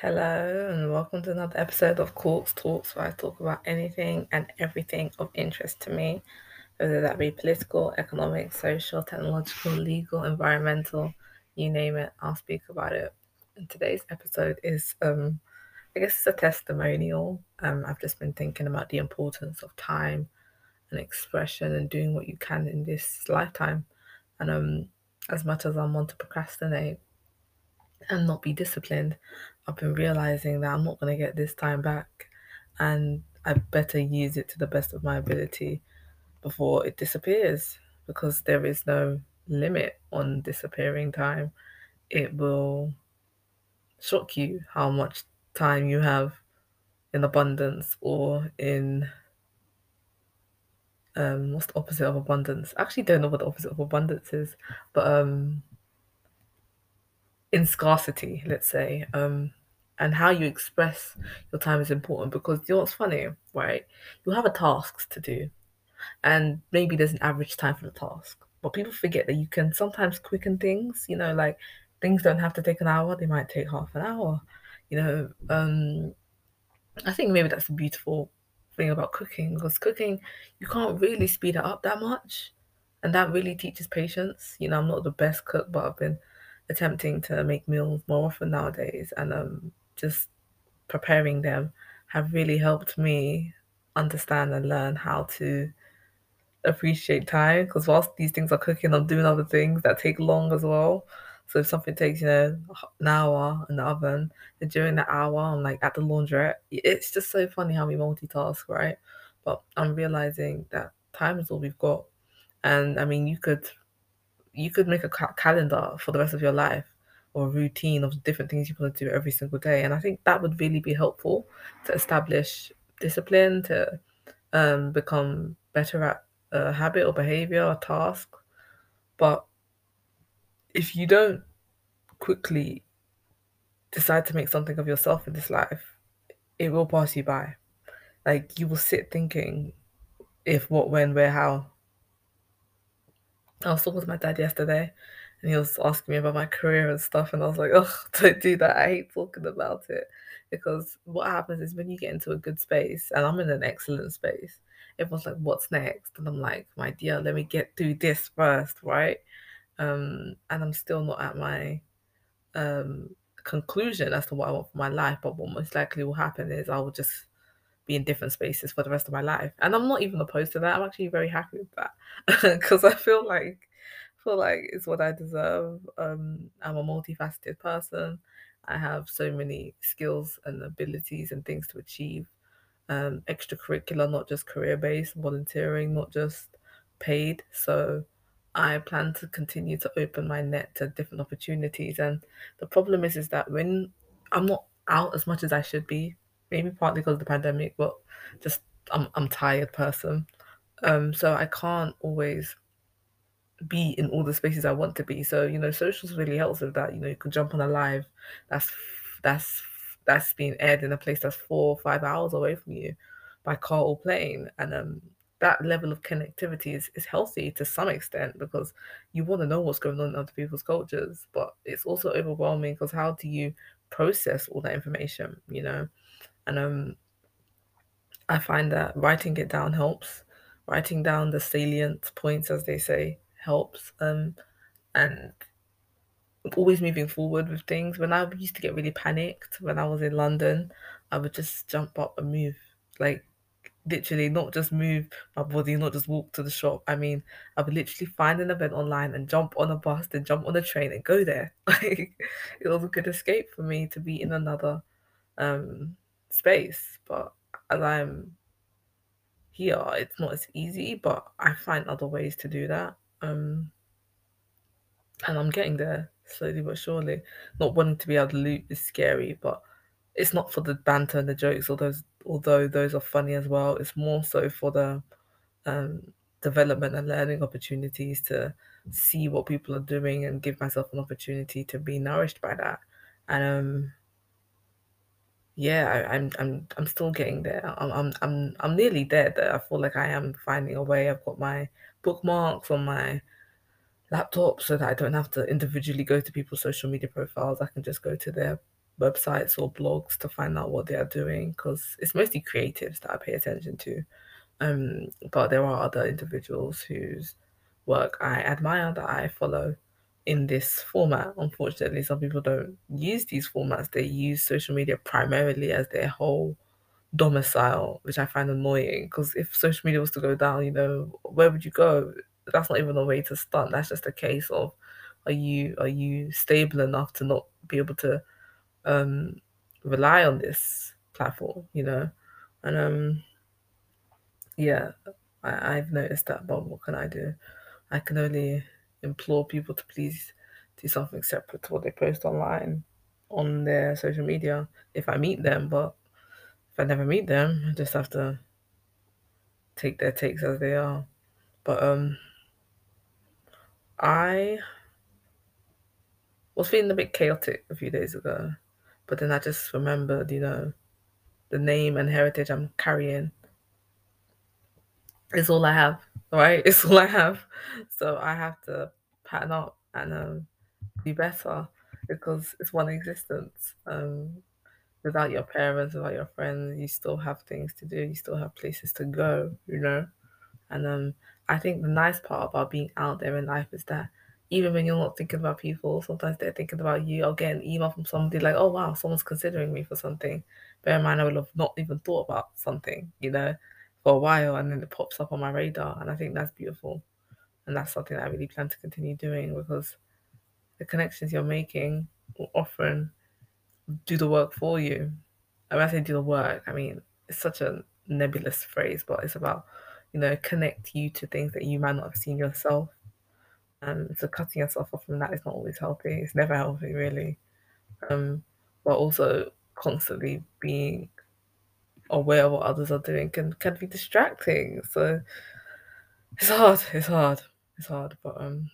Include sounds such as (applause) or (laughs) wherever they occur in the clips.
Hello, and welcome to another episode of Quarks Talks, where I talk about anything and everything of interest to me, whether that be political, economic, social, technological, legal, environmental, you name it, I'll speak about it. And today's episode is, um, I guess, it's a testimonial. Um, I've just been thinking about the importance of time and expression and doing what you can in this lifetime. And um, as much as I'm want to procrastinate, and not be disciplined, I've been realizing that I'm not going to get this time back and I better use it to the best of my ability before it disappears because there is no limit on disappearing time. It will shock you how much time you have in abundance or in um what's the opposite of abundance? I actually don't know what the opposite of abundance is, but um in scarcity, let's say, um, and how you express your time is important because you know what's funny, right? You have a task to do, and maybe there's an average time for the task, but people forget that you can sometimes quicken things. You know, like things don't have to take an hour; they might take half an hour. You know, um, I think maybe that's a beautiful thing about cooking because cooking you can't really speed it up that much, and that really teaches patience. You know, I'm not the best cook, but I've been attempting to make meals more often nowadays, and um, just preparing them have really helped me understand and learn how to appreciate time. Because whilst these things are cooking, I'm doing other things that take long as well. So if something takes, you know, an hour in the oven, then during that hour, I'm like at the laundrette. It's just so funny how we multitask, right? But I'm realizing that time is all we've got. And I mean, you could you could make a ca- calendar for the rest of your life or a routine of different things you want to do every single day. And I think that would really be helpful to establish discipline, to um, become better at a habit or behavior or task. But if you don't quickly decide to make something of yourself in this life, it will pass you by. Like you will sit thinking if, what, when, where, how. I was talking to my dad yesterday and he was asking me about my career and stuff, and I was like, oh, (laughs) don't do that. I hate talking about it because what happens is when you get into a good space, and I'm in an excellent space, everyone's like, what's next? And I'm like, my dear, let me get through this first, right? Um, and I'm still not at my um, conclusion as to what I want for my life, but what most likely will happen is I will just be in different spaces for the rest of my life. And I'm not even opposed to that. I'm actually very happy with that (laughs) because I feel like feel like it's what I deserve. Um, I'm a multifaceted person. I have so many skills and abilities and things to achieve. Um, extracurricular, not just career based, volunteering, not just paid. So I plan to continue to open my net to different opportunities. And the problem is, is that when I'm not out as much as I should be, maybe partly because of the pandemic, but just I'm I'm tired person. Um, so I can't always be in all the spaces I want to be. So, you know, socials really helps with that. You know, you can jump on a live that's that's that's being aired in a place that's four or five hours away from you by car or plane. And um that level of connectivity is, is healthy to some extent because you want to know what's going on in other people's cultures, but it's also overwhelming because how do you process all that information, you know? And um I find that writing it down helps. Writing down the salient points, as they say, helps. Um, and always moving forward with things. When I used to get really panicked when I was in London, I would just jump up and move. Like literally not just move my body, not just walk to the shop. I mean, I would literally find an event online and jump on a bus, then jump on a train and go there. (laughs) Like it was a good escape for me to be in another um space. But as I'm here, it's not as easy, but I find other ways to do that. Um and I'm getting there slowly but surely. Not wanting to be able to loop is scary, but it's not for the banter and the jokes, although although those are funny as well. It's more so for the um, development and learning opportunities to see what people are doing and give myself an opportunity to be nourished by that. And um, yeah, I, I'm I'm I'm still getting there. I'm I'm I'm I'm nearly there. There, I feel like I am finding a way. I've got my bookmarks on my laptop so that I don't have to individually go to people's social media profiles. I can just go to their websites or blogs to find out what they are doing because it's mostly creatives that I pay attention to. Um, but there are other individuals whose work I admire that I follow in this format. Unfortunately, some people don't use these formats. They use social media primarily as their whole domicile, which I find annoying because if social media was to go down, you know, where would you go? That's not even a way to start. That's just a case of are you are you stable enough to not be able to um rely on this platform, you know? And um yeah, I, I've noticed that, but what can I do? I can only implore people to please do something separate to what they post online on their social media if I meet them, but if I never meet them, I just have to take their takes as they are. But um I was feeling a bit chaotic a few days ago, but then I just remembered, you know, the name and heritage I'm carrying. Is all I have, right? (laughs) It's all I have. So I have to pattern up and um, be better because it's one existence. Um, without your parents, without your friends, you still have things to do. You still have places to go, you know. And um, I think the nice part about being out there in life is that even when you're not thinking about people, sometimes they're thinking about you. I'll get an email from somebody like, "Oh wow, someone's considering me for something." Bear in mind, I would have not even thought about something, you know, for a while, and then it pops up on my radar, and I think that's beautiful, and that's something that I really plan to continue doing because the connections you're making will often do the work for you. And when I say do the work, I mean it's such a nebulous phrase, but it's about you know connect you to things that you might not have seen yourself. Um, so cutting yourself off from that is not always healthy. It's never healthy, really. Um, but also constantly being aware of what others are doing can can be distracting. So it's hard. It's hard. It's hard. But um,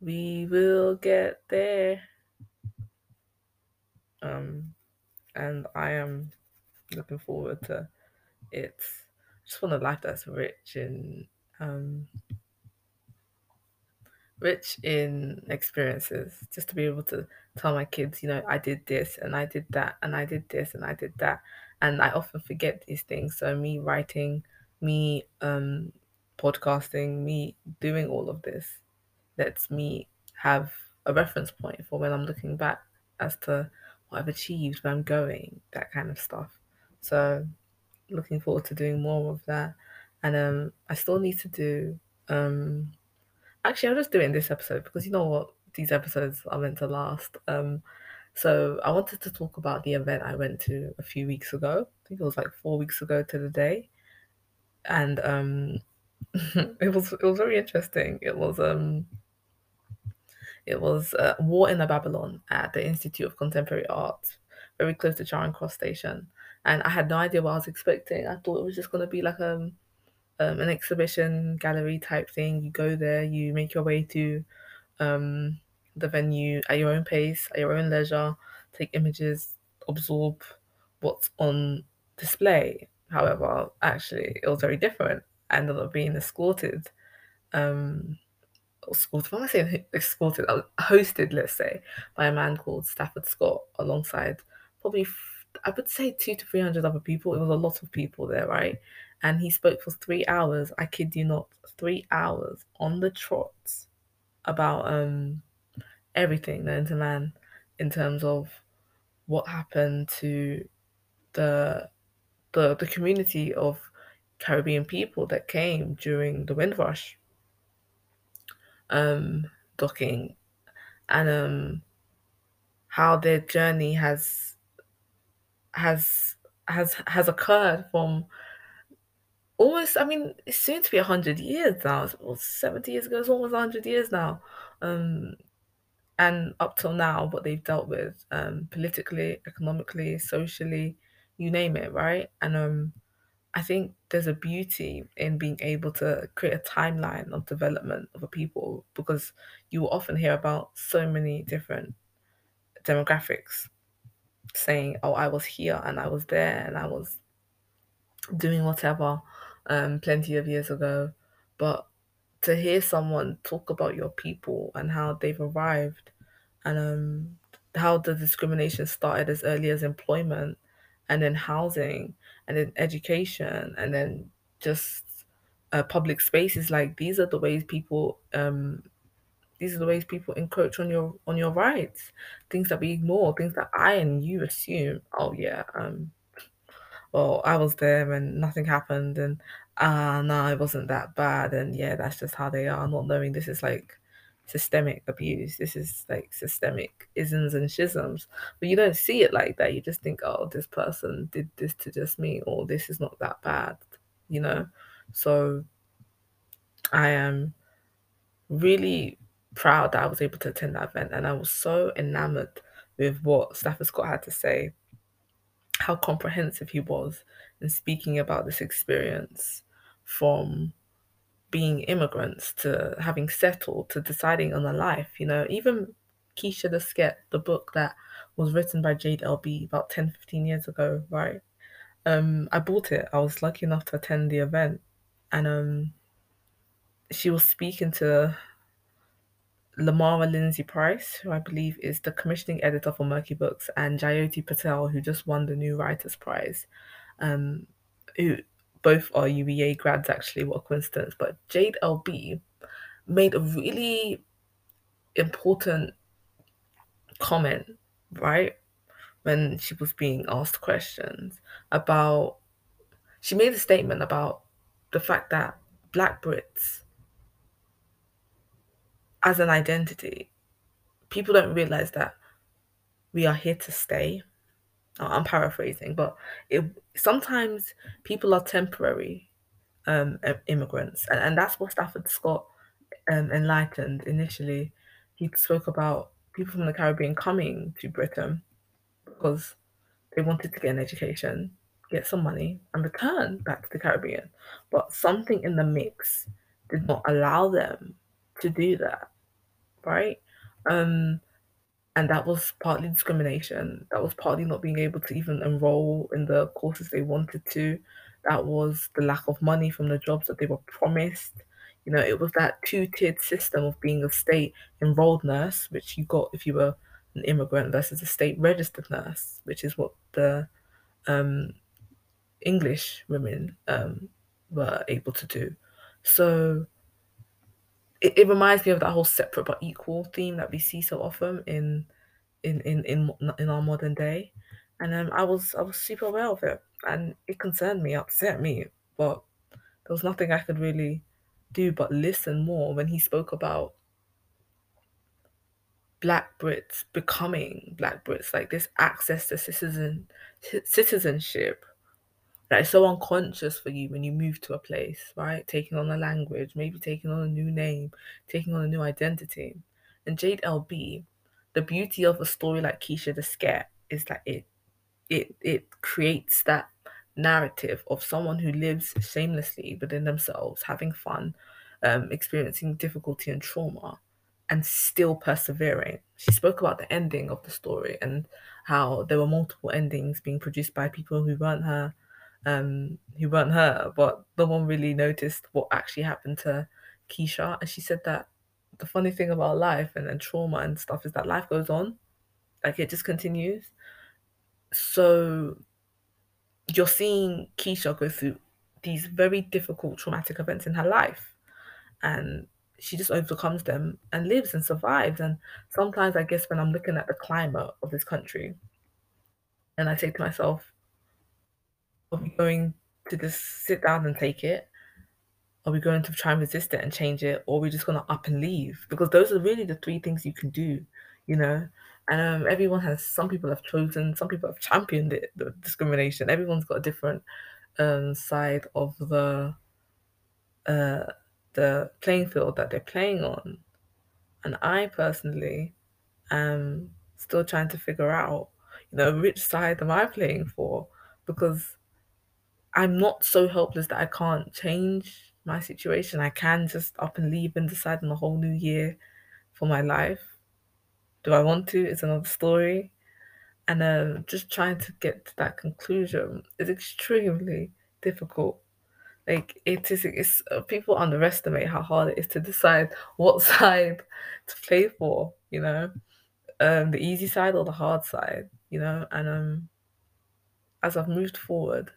we will get there. Um, and I am looking forward to it. Just want a life that's rich in um, rich in experiences. Just to be able to tell my kids, you know, I did this and I did that and I did this and I did that. And I often forget these things. So me writing, me um, podcasting, me doing all of this lets me have a reference point for when I'm looking back as to what I've achieved, where I'm going, that kind of stuff. So looking forward to doing more of that. And um, I still need to do. Um, actually, I'll just do it in this episode because you know what, these episodes are meant to last. Um, so I wanted to talk about the event I went to a few weeks ago. I think it was like four weeks ago to the day, and um, (laughs) it was it was very interesting. It was um, it was uh, War Inna Babylon at the Institute of Contemporary Art, very close to Charing Cross Station. And I had no idea what I was expecting. I thought it was just going to be like um, um, an exhibition gallery type thing. You go there, you make your way to um, the venue at your own pace, at your own leisure, take images, absorb what's on display. However, actually, it was very different. I ended up being escorted um, escorted, when I say escorted, I hosted, let's say, by a man called Stafford Scott alongside probably, I would say two to 300 other people. It was a lot of people there, right? And he spoke for three hours. I kid you not, three hours on the trot about um everything known to man in terms of what happened to the the the community of Caribbean people that came during the Windrush um, docking and um, how their journey has has has has occurred from almost I mean it's soon to be hundred years now. It was seventy years ago. It's almost hundred years now, um, and up till now, what they've dealt with um, politically, economically, socially, you name it, right? And um, I think there's a beauty in being able to create a timeline of development of a people because you will often hear about so many different demographics saying, "Oh, I was here and I was there and I was doing whatever um, plenty of years ago," but to hear someone talk about your people and how they've arrived and um, how the discrimination started as early as employment and then housing and then education and then just uh, public spaces. Like these are the ways people um these are the ways people encroach on your on your rights. Things that we ignore things that i and you assume. Oh yeah um well i was there and nothing happened and ah no it wasn't that bad and yeah that's just how they are not knowing this is like systemic abuse this is like systemic isms and schisms. But you don't see it like that you just think oh this person did this to just me or this is not that bad you know? So i am really proud that I was able to attend that event, and I was so enamored with what Stafford Scott had to say, how comprehensive he was in speaking about this experience from being immigrants to having settled to deciding on a life. You know, even Keisha the Sket, the book that was written by Jade LB about 10, 15 years ago, right? Um, I bought it. I was lucky enough to attend the event, and um, she was speaking to Lemara Lindsay-Prince, who I believe is the commissioning editor for Merky Books, and Jyoti Patel, who just won the New Writers Prize, um, who both are UEA grads actually, what a coincidence. But Jade LB made a really important comment, right? When she was being asked questions about, she made a statement about the fact that Black Brits as an identity, people don't realize that we are here to stay. I'm paraphrasing, but it sometimes people are temporary um, immigrants, and, and that's what Stafford Scott um, enlightened initially. He spoke about people from the Caribbean coming to Britain because they wanted to get an education, get some money, and return back to the Caribbean. But something in the mix did not allow them to do that right? Um, and that was partly discrimination. That was partly not being able to even enroll in the courses they wanted to. That was the lack of money from the jobs that they were promised. You know, it was that two tiered system of being a state enrolled nurse, which you got if you were an immigrant, versus a state registered nurse, which is what the um, English women um, were able to do. So it, it reminds me of that whole separate but equal theme that we see so often in in in in, in our modern day. And um, I was I was super aware of it and it concerned me upset me but there was nothing I could really do but listen more when he spoke about black Brits becoming black Brits like this access to citizen citizenship that is so unconscious for you when you move to a place, right? Taking on a language, maybe taking on a new name, taking on a new identity. And Jade LB, the beauty of a story like Keisha the Sket is that it it it creates that narrative of someone who lives shamelessly within themselves, having fun, um, experiencing difficulty and trauma, and still persevering. She spoke about the ending of the story and how there were multiple endings being produced by people who weren't her um, who weren't her, but no one really noticed what actually happened to Keisha. And she said that the funny thing about life and, and trauma and stuff is that life goes on, like it just continues. So you're seeing Keisha go through these very difficult traumatic events in her life, and she just overcomes them and lives and survives. And sometimes, I guess, when I'm looking at the climate of this country, and I say to myself, are we going to just sit down and take it? Are we going to try and resist it and change it? Or are we just going to up and leave? Because those are really the three things you can do, you know? And um, everyone has, some people have chosen, some people have championed it, the discrimination. Everyone's got a different um, side of the uh, the playing field that they're playing on. And I personally am still trying to figure out, you know, which side am I playing for? Because I'm not so helpless that I can't change my situation. I can just up and leave and decide on a whole new year for my life. Do I want to? It's another story. And um, just trying to get to that conclusion is extremely difficult. Like it is, it's uh, people underestimate how hard it is to decide what (laughs) side to play for. You know, um, the easy side or the hard side, you know. And um, as I've moved forward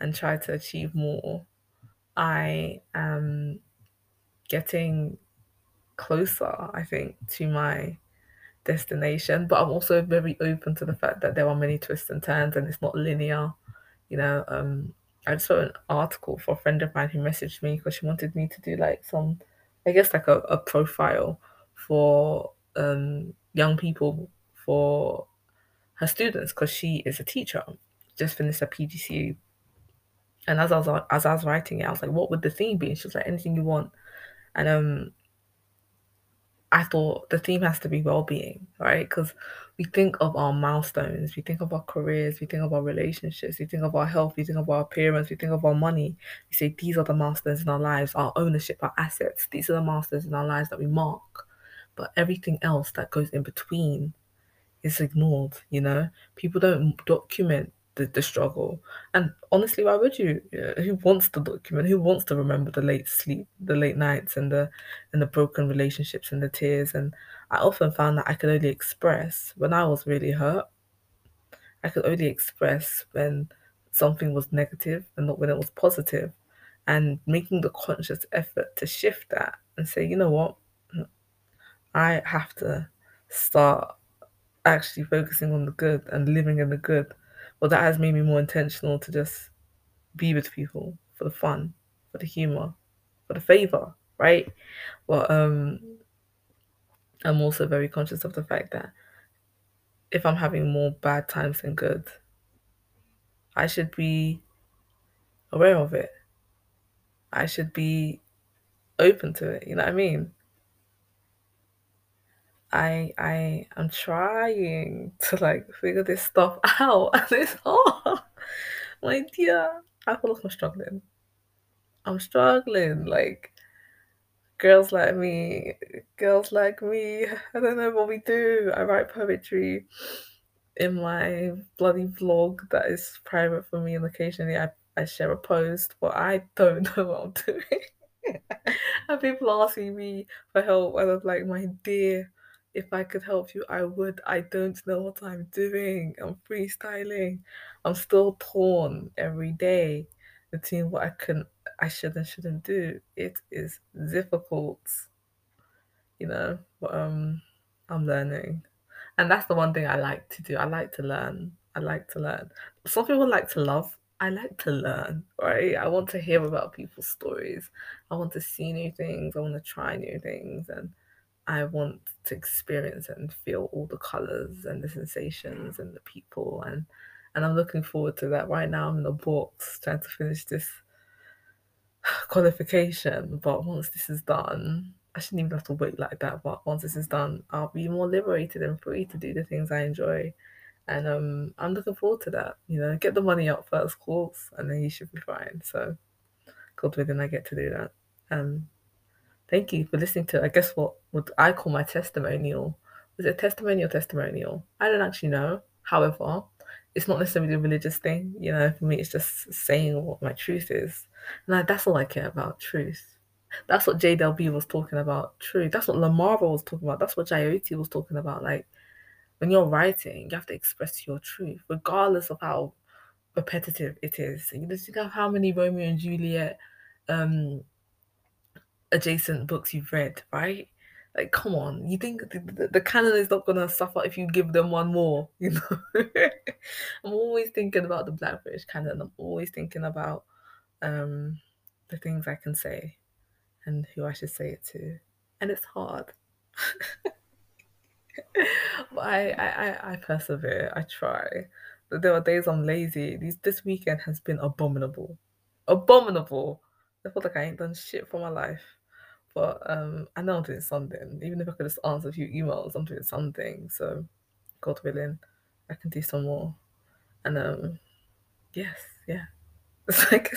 and try to achieve more, I am getting closer, I think, to my destination. But I'm also very open to the fact that there are many twists and turns and it's not linear. You know, um, I just an article for a friend of mine who messaged me because she wanted me to do like some, I guess, like a, a profile for um, young people for her students because she is a teacher, just finished her PGCE. And as I was as I was writing it, I was like, "What would the theme be?" And she was like, "Anything you want." And um, I thought the theme has to be well-being, right? Because we think of our milestones, we think of our careers, we think of our relationships, we think of our health, we think of our appearance, we think of our money. We say these are the milestones in our lives, our ownership, our assets. These are the milestones in our lives that we mark. But everything else that goes in between is ignored, you know? People don't document the, the struggle. And honestly, why would you? Who wants to document? Who wants to remember the late sleep, the late nights, and the and the broken relationships and the tears? And I often found that I could only express when I was really hurt. I could only express when something was negative and not when it was positive. And making the conscious effort to shift that and say, you know what, I have to start actually focusing on the good and living in the good. Well, that has made me more intentional to just be with people for the fun, for the humor, for the favor, right? Well, um, I'm also very conscious of the fact that if I'm having more bad times than good, I should be aware of it. I should be open to it. You know what I mean? I I am trying to like figure this stuff (laughs) out and it's hard. My dear, I feel like I'm struggling. I'm struggling. Like girls like me, girls like me. I don't know what we do. I write poetry in my bloody vlog that is private for me and occasionally I, I share a post, but I don't (laughs) know what I'm doing. (laughs) and people asking me for help and I'm like, my dear, if I could help you, I would. I don't know what I'm doing. I'm freestyling. I'm still torn every day between what I can, I should and shouldn't do. It is difficult, you know. But um, I'm learning, and that's the one thing I like to do. I like to learn. I like to learn. Some people like to love. I like to learn, right? I want to hear about people's stories. I want to see new things. I want to try new things, and I want to experience and feel all the colors and the sensations and the people and and I'm looking forward to that. Right now I'm in the books trying to finish this (sighs) qualification, but once this is done, I shouldn't even have to wait like that. But once this is done, I'll be more liberated and free to do the things I enjoy. And um, I'm looking forward to that. You know, get the money up first, course, and then you should be fine. So, God willing, I get to do that. Um, Thank you for listening to, I guess, what would I call my testimonial. Was it testimonial testimonial? I don't actually know. However, it's not necessarily a religious thing. You know, for me, it's just saying what my truth is. And that's all I care about truth. That's what JWB was talking about, truth. That's what Lemara was talking about. That's what Jyoti was talking about. Like, when you're writing, you have to express your truth, regardless of how repetitive it is. You just think of how many Romeo and Juliet um, adjacent books you've read, right? Like, come on, you think the, the, the canon is not gonna suffer if you give them one more, (laughs) you know? I'm always thinking about the Black British canon. I'm always thinking about um, the things I can say and who I should say it to, and it's hard. (laughs) but I, I, I persevere. I try. There are days I'm lazy. These this weekend has been abominable, abominable. I feel like I ain't done shit for my life. But um, I know I'm doing something. Even if I could just answer a few emails, I'm doing something. So, God willing, I can do some more. And um, yes, yeah. (laughs) It's like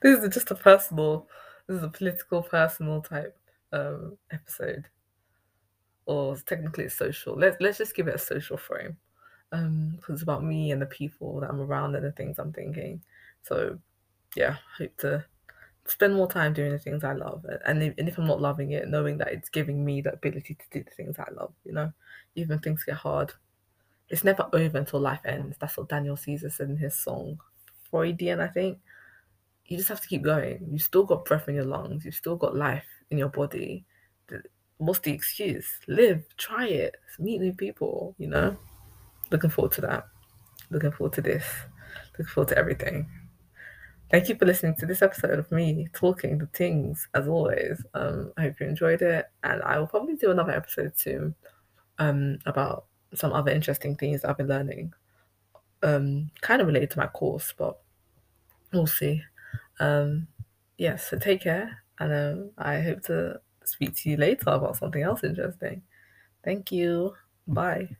this is just a personal, this is a political, personal type um episode, or technically it's social. Let's let's just give it a social frame, um, because it's about me and the people that I'm around and the things I'm thinking. So, yeah, hope to spend more time doing the things I love. And if, and if I'm not loving it, knowing that it's giving me the ability to do the things I love, you know, even things get hard. It's never over until life ends. That's what Daniel Caesar said in his song, Freudian, I think. You just have to keep going. You've still got breath in your lungs. You've still got life in your body. What's the excuse? Live, try it, meet new people, you know? Looking forward to that. Looking forward to this. Looking forward to everything. Thank you for listening to this episode of me talking the things as always. Um, I hope you enjoyed it, and I will probably do another episode soon um, about some other interesting things I've been learning, um, kind of related to my course, but we'll see. Um, yes, yeah, so take care, and um, I hope to speak to you later about something else interesting. Thank you. Bye.